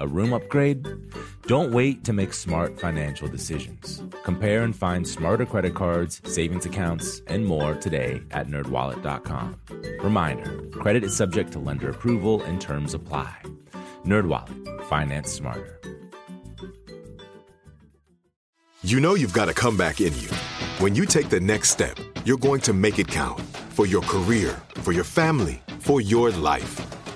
A room upgrade? Don't wait to make smart financial decisions. Compare and find smarter credit cards, savings accounts, and more today at nerdwallet.com. Reminder, credit is subject to lender approval and terms apply. NerdWallet, finance smarter. You know you've got a comeback in you. When you take the next step, you're going to make it count for your career, for your family, for your life.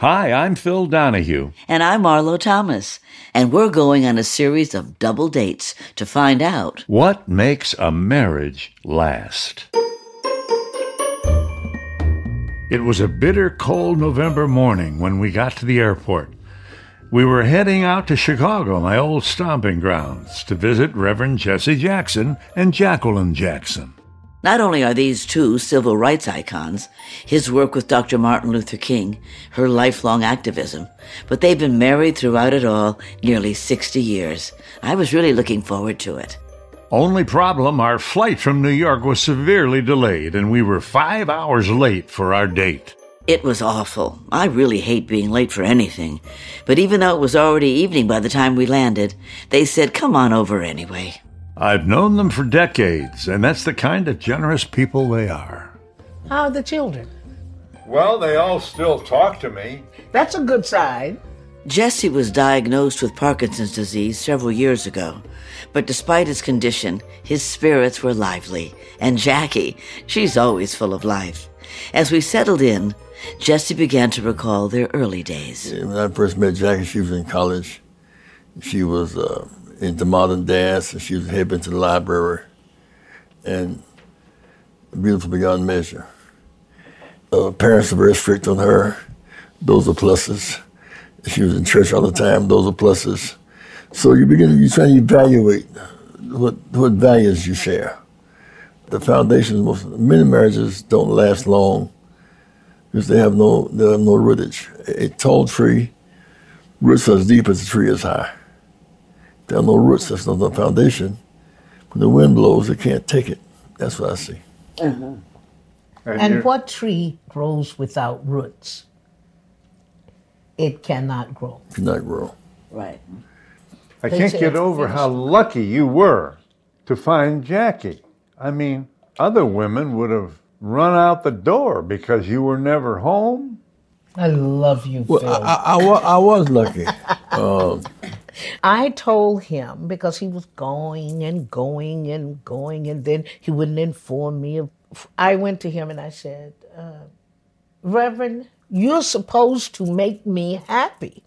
Hi, I'm Phil Donahue. And I'm Marlo Thomas. And we're going on a series of double dates to find out What makes a marriage last? It was a bitter cold November morning when we got to the airport. We were heading out to Chicago, my old stomping grounds, to visit Reverend Jesse Jackson and Jacqueline Jackson. Not only are these two civil rights icons, his work with Dr. Martin Luther King, her lifelong activism, but they've been married throughout it all nearly 60 years. I was really looking forward to it. Only problem our flight from New York was severely delayed, and we were five hours late for our date. It was awful. I really hate being late for anything. But even though it was already evening by the time we landed, they said, come on over anyway. I've known them for decades, and that's the kind of generous people they are. How are the children? Well, they all still talk to me. That's a good sign. Jesse was diagnosed with Parkinson's disease several years ago, but despite his condition, his spirits were lively. And Jackie, she's always full of life. As we settled in, Jesse began to recall their early days. When I first met Jackie, she was in college. She was uh, into modern dance, and she was hip into the library, and beautiful beyond measure. Uh, parents are very strict on her. Those are pluses. She was in church all the time. Those are pluses. So you begin, you try to evaluate what, what values you share. The foundation, most, many marriages don't last long because they have no, they have no rootage. A tall tree, roots as deep as the tree is high. There are no roots, there's no foundation. When the wind blows, it can't take it. That's what I see. Uh-huh. And, and what tree grows without roots? It cannot grow. Cannot grow. Right. I can't get over how lucky you were to find Jackie. I mean, other women would have run out the door because you were never home. I love you, well, Phil. I, I, I, I was lucky. um, I told him because he was going and going and going, and then he wouldn't inform me. Of, I went to him and I said, uh, Reverend, you're supposed to make me happy.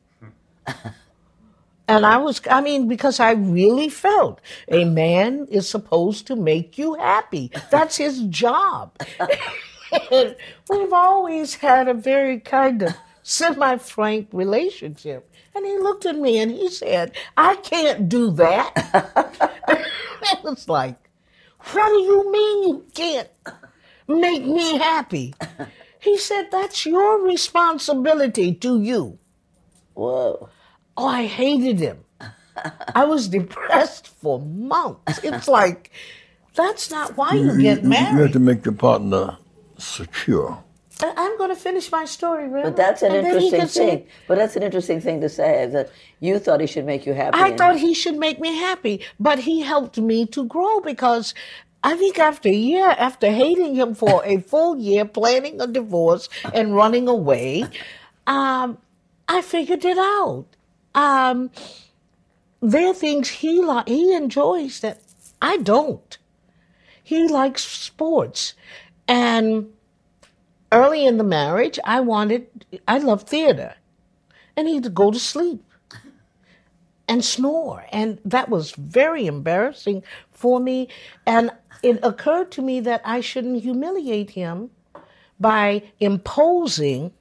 and I was, I mean, because I really felt a man is supposed to make you happy. That's his job. we've always had a very kind of semi frank relationship. And he looked at me and he said, I can't do that. it was like, what do you mean you can't make me happy? He said, that's your responsibility to you. Whoa. Oh, I hated him. I was depressed for months. It's like, that's not why you, get married. You have to make your partner secure. I'm going to finish my story, really. But that's an interesting thing. But that's an interesting thing to say that you thought he should make you happy. I thought he should make me happy, but he helped me to grow because I think after a year, after hating him for a full year, planning a divorce and running away, um, I figured it out. Um, there are things he li- he enjoys that I don't. He likes sports, and early in the marriage, I wanted I loved theater, and he'd go to sleep and snore, and that was very embarrassing for me. And it occurred to me that I shouldn't humiliate him by imposing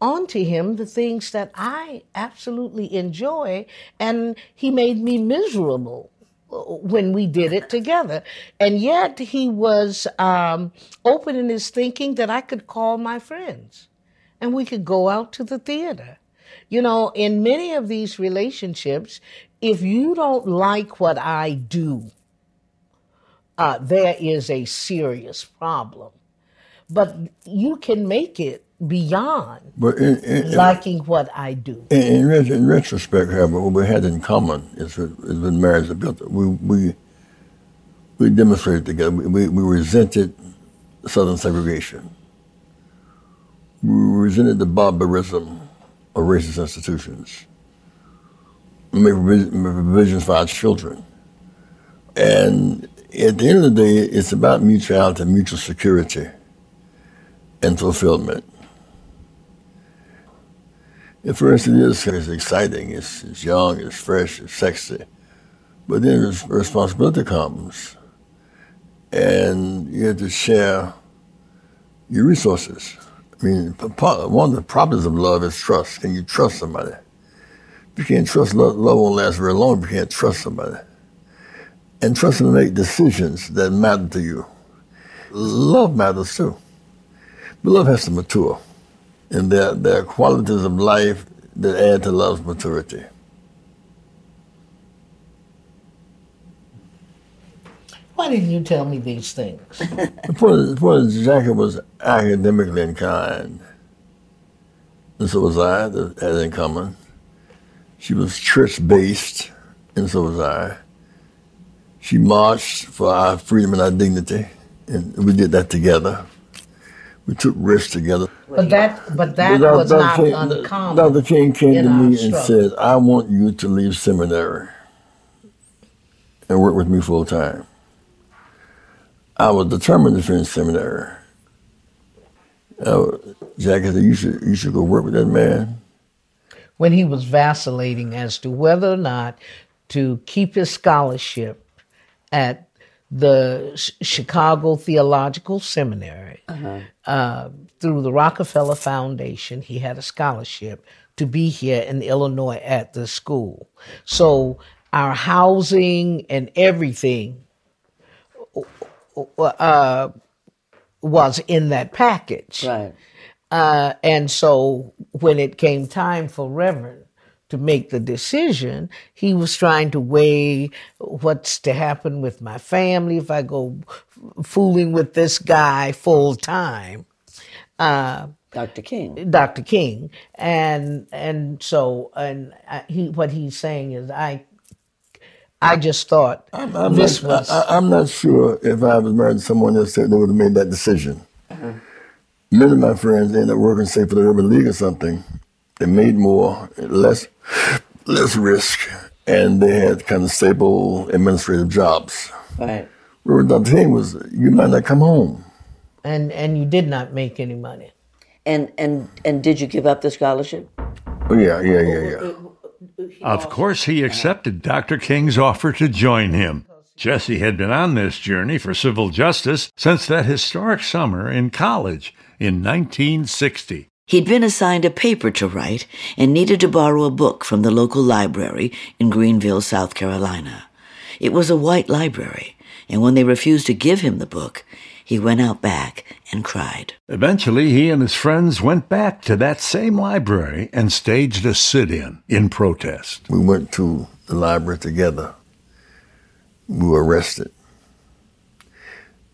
onto him the things that I absolutely enjoy, and he made me miserable when we did it together. And yet he was um, open in his thinking that I could call my friends and we could go out to the theater. You know, in many of these relationships, if you don't like what I do, uh, there is a serious problem. But you can make it beyond but in, in, liking what I do. In, in, retrospect, however, what we had in common is, is when marriage. We, we, we demonstrated together. We, we resented Southern segregation. We resented the barbarism of racist institutions. We made provisions for our children. And at the end of the day, it's about mutuality, mutual security, and fulfillment. At first, it is it's exciting, it's, it's young, it's fresh, it's sexy. But then responsibility comes, and you have to share your resources. I mean, one of the problems of love is trust. Can you trust somebody? If you can't trust, love, love won't last very long if you can't trust somebody. And trust them to make decisions that matter to you. Love matters too. But love has to mature and there, there are qualities of life that add to love's maturity. Why didn't you tell me these things? the point, the point is, Jackie was academically inclined, and so was I, that had in common. She was church based, and so was I. She marched for our freedom and our dignity, and we did that together. We took risks together. But that, but that Dr. was not King, uncommon. Dr. King came to me and said, "I want you to leave seminary and work with me full time." I was determined to finish seminary. Uh, Jack said, "You should, you should go work with that man." When he was vacillating as to whether or not to keep his scholarship at the Chicago Theological Seminary uh-huh. uh, through the Rockefeller Foundation. He had a scholarship to be here in Illinois at the school. So our housing and everything uh, was in that package. Right. Uh, and so when it came time for Reverend to make the decision. He was trying to weigh what's to happen with my family if I go fooling with this guy full time. Uh, Dr. King. Dr. King, and and so and I, he what he's saying is I. I just thought I'm, I'm this not, was. I, am not sure if I was married to someone else that they would have made that decision. Uh-huh. Many of my friends end up working, say, for the Urban League or something, they made more, less, less risk, and they had kind of stable administrative jobs. Right. Where the thing was, you might not come home. And and you did not make any money. And and and did you give up the scholarship? Oh, yeah, yeah, yeah, yeah. Of course, he accepted Dr. King's offer to join him. Jesse had been on this journey for civil justice since that historic summer in college in 1960. He'd been assigned a paper to write and needed to borrow a book from the local library in Greenville, South Carolina. It was a white library, and when they refused to give him the book, he went out back and cried. Eventually, he and his friends went back to that same library and staged a sit in in protest. We went to the library together. We were arrested.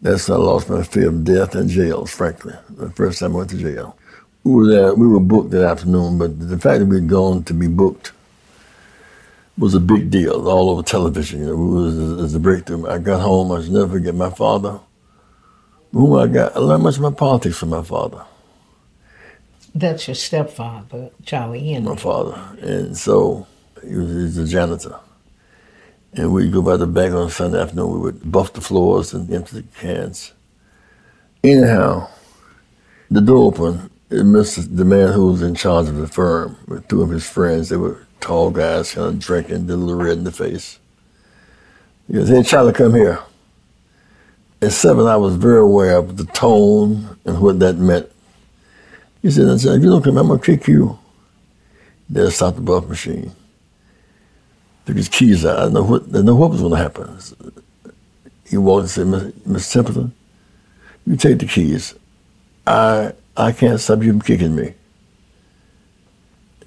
That's when I lost my fear of death and jails, frankly, the first time I went to jail. We were there, we were booked that afternoon, but the fact that we'd gone to be booked was a big deal all over television. You know, it was, it was a breakthrough. I got home, I should never forget my father, whom I got, I learned much of my politics from my father. That's your stepfather, Charlie Henry. My father. And so he was, he was a janitor. And we'd go by the bank on Sunday afternoon. We would buff the floors and empty the cans. Anyhow, the door opened. Missed the man who was in charge of the firm with two of his friends. They were tall guys, kind of drinking, did a little red in the face. He goes, Hey, Charlie, come here. At seven, I was very aware of the tone and what that meant. He said, If you don't come, I'm going to kick you. There, stop the buff machine took his keys out. I know what, know what was going to happen. He walked and said, Miss Templeton, you take the keys. I I can't stop you from kicking me.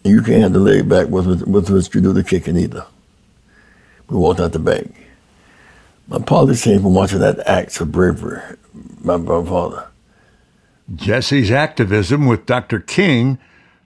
You can't have the leg back with, with, which you do the kicking either. We walked out the bank. My politics came from watching that act of bravery, my father. Jesse's activism with Dr. King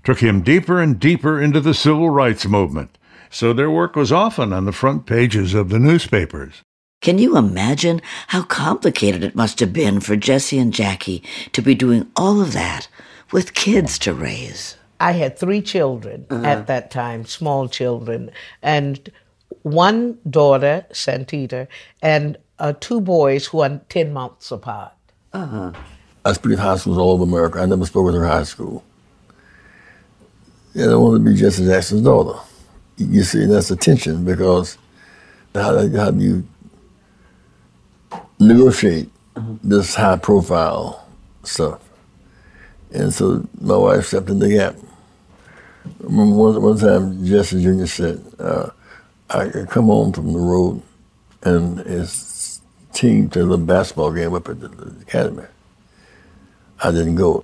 took him deeper and deeper into the civil rights movement so their work was often on the front pages of the newspapers. Can you imagine how complicated it must have been for Jesse and Jackie to be doing all of that with kids to raise? I had three children uh-huh. at that time, small children, and one daughter, Santita, and uh, two boys who are 10 months apart. Uh-huh. I speak at high schools all over America. I never spoke with her high school. Yeah, I wanted to be Jesse Jackson's daughter you see, that's a tension because how, how do you negotiate this high profile stuff? And so my wife stepped in the gap. Remember one, one time Jesse Jr. said, uh, I come home from the road and his team to the basketball game up at the, the academy. I didn't go.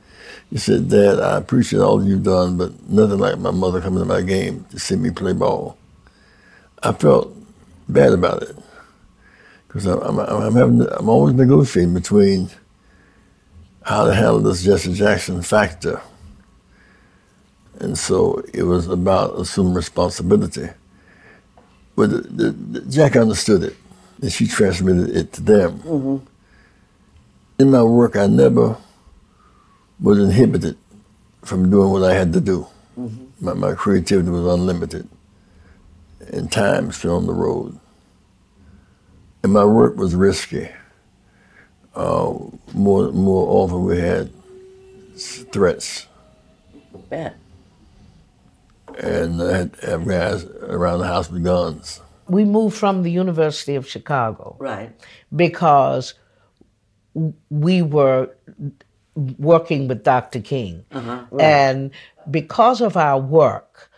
He said, Dad, I appreciate all you've done, but nothing like my mother coming to my game to see me play ball. I felt bad about it because I'm, I'm, I'm, having, I'm always negotiating between how to handle this Jesse Jackson factor. And so it was about assuming responsibility. But the, the, the, Jack understood it, and she transmitted it to them. Mm-hmm. In my work, I never was inhibited from doing what I had to do. Mm-hmm. My, my creativity was unlimited, and time still on the road. And my work was risky. Uh, more more often we had threats. Bet. And I had have guys around the house with guns. We moved from the University of Chicago. Right. Because we were working with Dr. King. Uh-huh, right. And because of our work,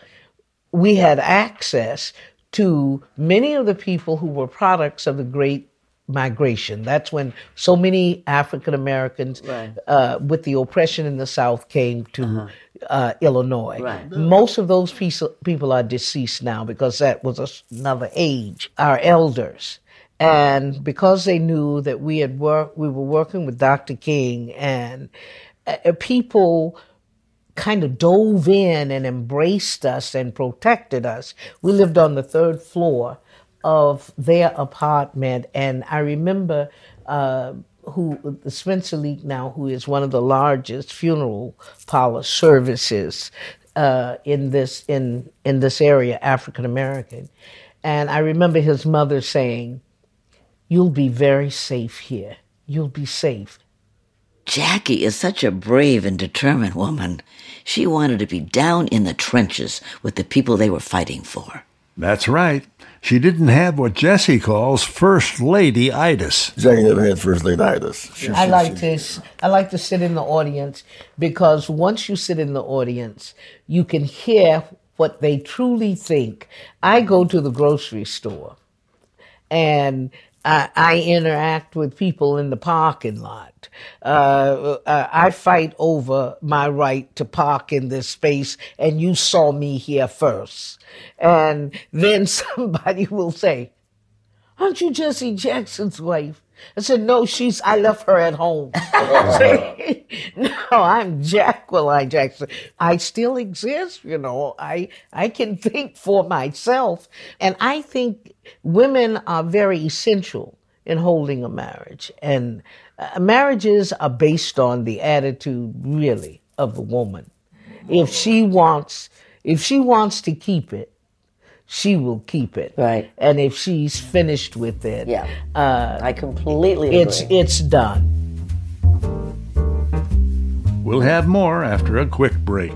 we had access to many of the people who were products of the Great Migration. That's when so many African Americans, right. uh, with the oppression in the South, came to uh-huh. uh, Illinois. Right. Most of those people are deceased now because that was another age. Our elders and because they knew that we had worked, we were working with Dr. King, and uh, people kind of dove in and embraced us and protected us. We lived on the third floor of their apartment, and I remember uh, who the Spencer Leak now, who is one of the largest funeral parlor services uh, in this in in this area, African American, and I remember his mother saying You'll be very safe here. You'll be safe. Jackie is such a brave and determined woman. She wanted to be down in the trenches with the people they were fighting for. That's right. She didn't have what Jesse calls first lady itis. Jackie never had first lady itis. I like to I like to sit in the audience because once you sit in the audience, you can hear what they truly think. I go to the grocery store and I, I interact with people in the parking lot. Uh, uh, I fight over my right to park in this space, and you saw me here first. And then somebody will say, Aren't you Jesse Jackson's wife? I said, no, she's, I left her at home. no, I'm Jacqueline Jackson. I still exist, you know. I, I can think for myself. And I think women are very essential in holding a marriage. And uh, marriages are based on the attitude, really, of the woman. If she wants, if she wants to keep it, she will keep it. Right. And if she's finished with it, yeah, uh, I completely agree. It's it's done. We'll have more after a quick break.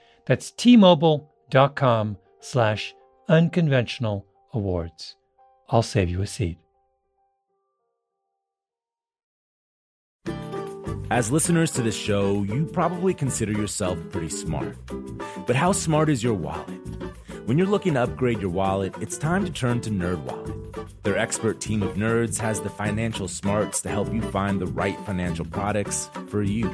That's tmobile.com slash unconventional awards. I'll save you a seat. As listeners to this show, you probably consider yourself pretty smart. But how smart is your wallet? When you're looking to upgrade your wallet, it's time to turn to NerdWallet. Their expert team of nerds has the financial smarts to help you find the right financial products for you.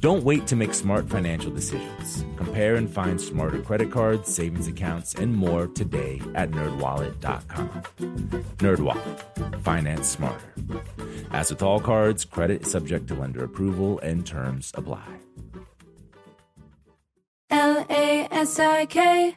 Don't wait to make smart financial decisions. Compare and find smarter credit cards, savings accounts, and more today at nerdwallet.com. Nerdwallet. Finance smarter. As with all cards, credit is subject to lender approval and terms apply. L A S I K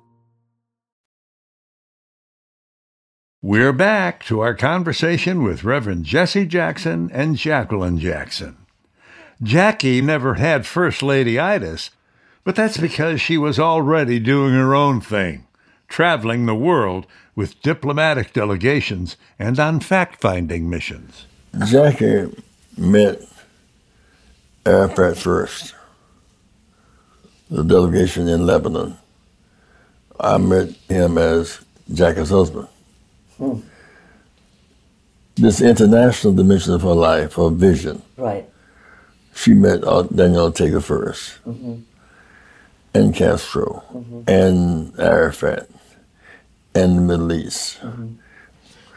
We're back to our conversation with Reverend Jesse Jackson and Jacqueline Jackson. Jackie never had First Lady itis, but that's because she was already doing her own thing, traveling the world with diplomatic delegations and on fact finding missions. Jackie met after at first. the delegation in Lebanon. I met him as Jackie's husband. This international dimension of her life, her vision. Right. She met uh, Daniel Ortega 1st mm-hmm. and Castro, mm-hmm. and Arafat, and the Middle East. Mm-hmm.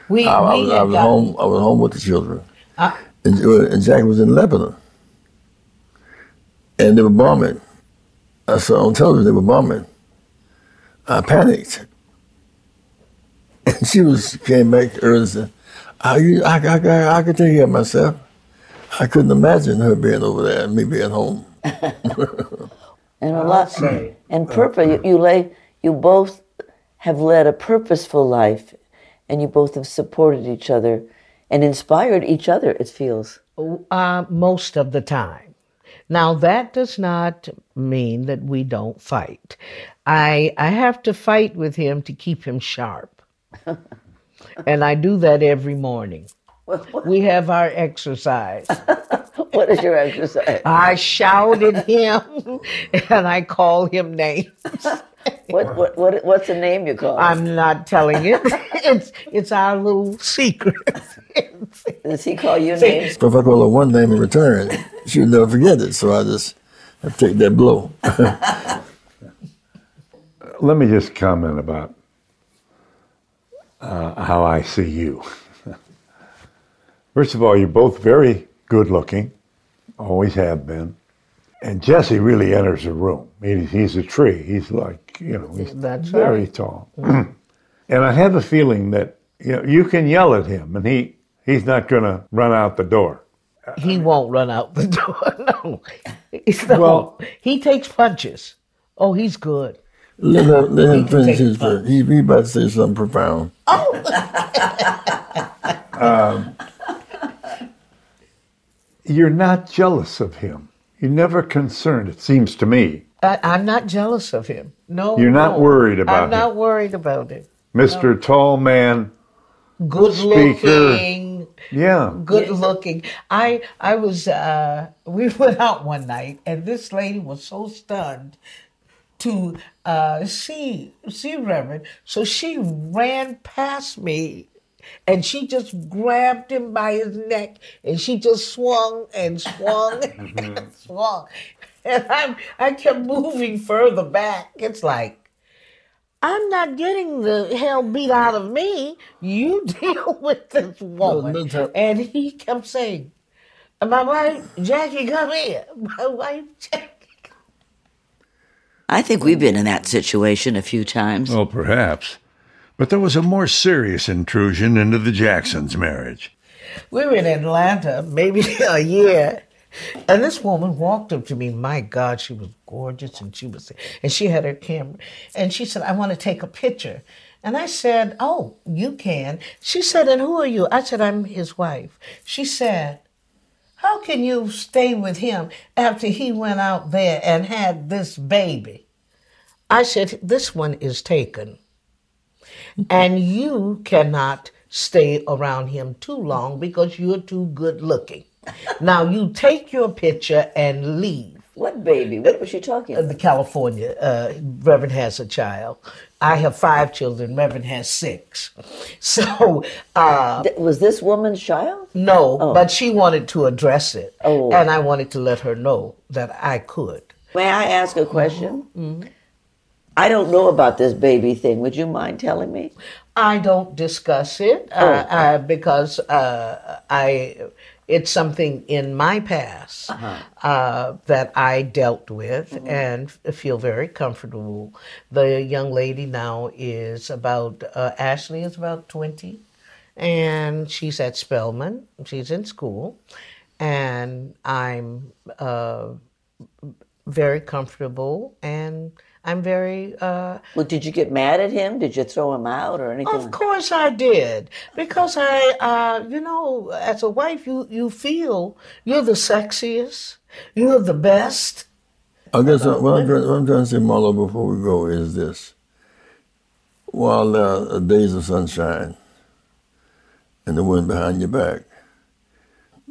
We, I, we I, was, I was home. I was home with the children, uh, and, and Jackie was in Lebanon, and they were bombing. I saw on television they were bombing. I panicked. And she was came back early and said, I, I, I, I could take care of myself. I couldn't imagine her being over there and me being home. and a lot, and purpose. You, you lay, you both have led a purposeful life, and you both have supported each other and inspired each other. It feels uh, most of the time. Now that does not mean that we don't fight. I I have to fight with him to keep him sharp. And I do that every morning. We have our exercise. what is your exercise? I shout at him and I call him names. what, what, what, what's the name you call him? I'm not telling it. it's, it's our little secret. Does he call you names? If I call her one name in return, she'll never forget it. So I just have to take that blow. Let me just comment about uh, how I see you. First of all, you're both very good looking, always have been. And Jesse really enters the room. he's a tree. He's like, you know, he's That's very right. tall. and I have a feeling that you know you can yell at him, and he he's not going to run out the door. He won't run out the door. no, no. Well, he takes punches. Oh, he's good. Let him, let him finish his verse. He, he about to say something profound. Oh. um, you're not jealous of him. You're never concerned, it seems to me. I, am not jealous of him. No. You're not no. worried about I'm him. not worried about it. Mr. No. Tall Man. Good speaker. looking. Yeah. Good looking. I I was uh we went out one night and this lady was so stunned to uh, see see Reverend. So she ran past me and she just grabbed him by his neck and she just swung and swung and mm-hmm. swung. And I I kept moving further back. It's like I'm not getting the hell beat out of me. You deal with this woman. And he kept saying, My wife, Jackie, come here. My wife, Jackie. I think we've been in that situation a few times. Well, perhaps. But there was a more serious intrusion into the Jacksons' marriage. We were in Atlanta, maybe a year, and this woman walked up to me. My God, she was gorgeous, and she was, and she had her camera, and she said, "I want to take a picture." And I said, "Oh, you can." She said, "And who are you?" I said, "I'm his wife." She said, "How can you stay with him after he went out there and had this baby?" I said, "This one is taken." Mm-hmm. and you cannot stay around him too long because you're too good looking. now you take your picture and leave. What baby? What was she talking about? The California. Uh, Reverend has a child. I have five children. Reverend has six. So, uh, was this woman's child? No, oh. but she wanted to address it, oh. and I wanted to let her know that I could. May I ask a question? Mm-hmm. I don't know about this baby thing. Would you mind telling me? I don't discuss it uh, oh. uh, uh, because uh, I it's something in my past uh-huh. Uh, that I dealt with mm-hmm. and feel very comfortable. The young lady now is about uh, Ashley is about twenty, and she's at Spelman. She's in school, and I'm very comfortable and I'm very. Uh, well, did you get mad at him? Did you throw him out or anything? Of course I did, because I, uh, you know, as a wife, you you feel you're the sexiest, you're the best. I guess what I'm, trying, what I'm trying to say, Marlo, before we go, is this: while there are days of sunshine and the wind behind your back,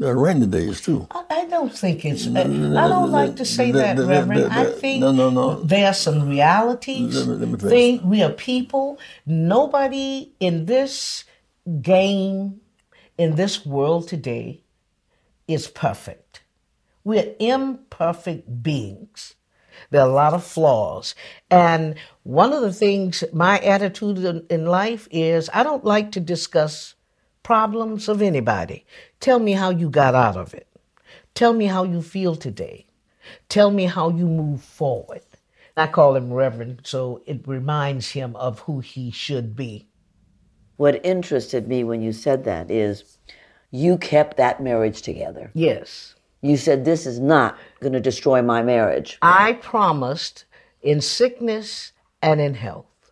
there are rainy days too. I, I don't think it's. Uh, I don't like to say that, Reverend. I think no, no, no. there are some realities. Let me- let me. Think we are people. Nobody in this game, in this world today, is perfect. We're imperfect beings. There are a lot of flaws. And one of the things, my attitude in, in life is I don't like to discuss problems of anybody. Tell me how you got out of it. Tell me how you feel today. Tell me how you move forward. I call him Reverend, so it reminds him of who he should be. What interested me when you said that is you kept that marriage together. Yes. You said, This is not going to destroy my marriage. I promised in sickness and in health,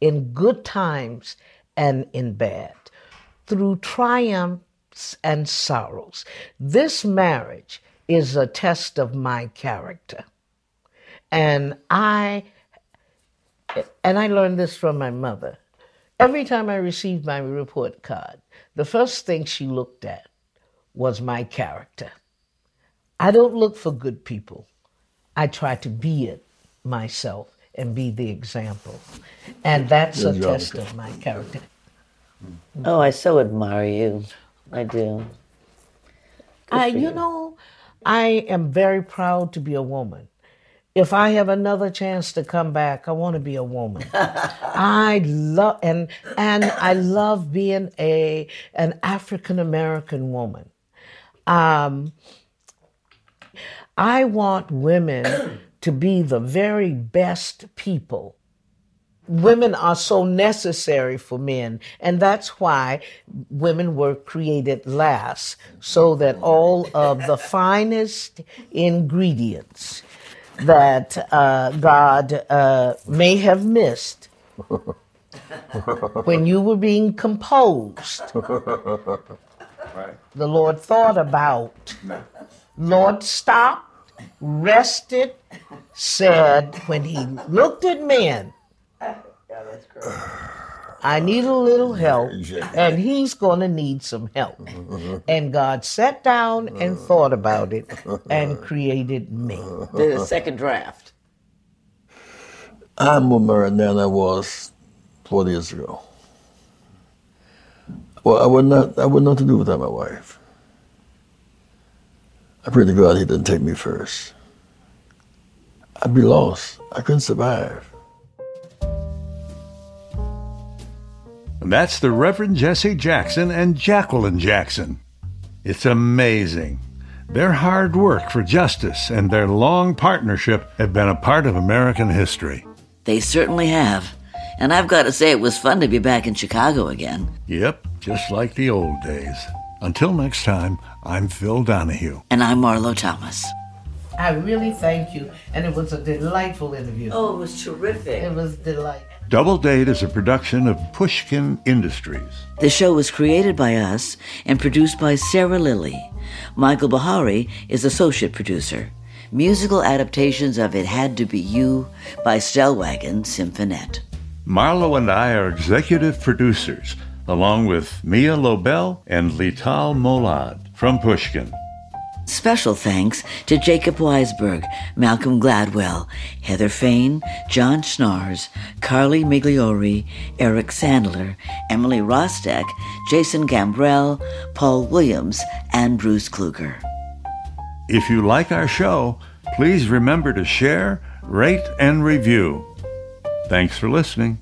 in good times and in bad, through triumphs and sorrows. This marriage is a test of my character. And I and I learned this from my mother. Every time I received my report card, the first thing she looked at was my character. I don't look for good people. I try to be it myself and be the example. And that's a test of my character. Oh, I so admire you. I do. I, you you. know, I am very proud to be a woman. If I have another chance to come back, I want to be a woman. I love and and I love being a an African American woman. Um, I want women to be the very best people. Women are so necessary for men, and that's why women were created last, so that all of the finest ingredients that uh, God uh, may have missed when you were being composed, the Lord thought about. Lord stopped, rested, said, when he looked at men, I need a little help, and he's going to need some help. And God sat down and thought about it and created me. Did a second draft. I'm more married now than I was 40 years ago. Well, I would not. I would not to do without my wife. I pray to God He didn't take me first. I'd be lost. I couldn't survive. That's the Reverend Jesse Jackson and Jacqueline Jackson. It's amazing. Their hard work for justice and their long partnership have been a part of American history. They certainly have. And I've got to say, it was fun to be back in Chicago again. Yep, just like the old days. Until next time, I'm Phil Donahue. And I'm Marlo Thomas. I really thank you, and it was a delightful interview. Oh, it was terrific. It was delightful. Double Date is a production of Pushkin Industries. The show was created by us and produced by Sarah Lilly. Michael Bahari is associate producer. Musical adaptations of It Had to Be You by Stellwagen Symphonette. Marlo and I are executive producers, along with Mia Lobel and Lital Molad from Pushkin. Special thanks to Jacob Weisberg, Malcolm Gladwell, Heather Fain, John Schnars, Carly Migliori, Eric Sandler, Emily Rostek, Jason Gambrell, Paul Williams, and Bruce Kluger. If you like our show, please remember to share, rate, and review. Thanks for listening.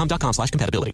dexcom.com slash compatibility.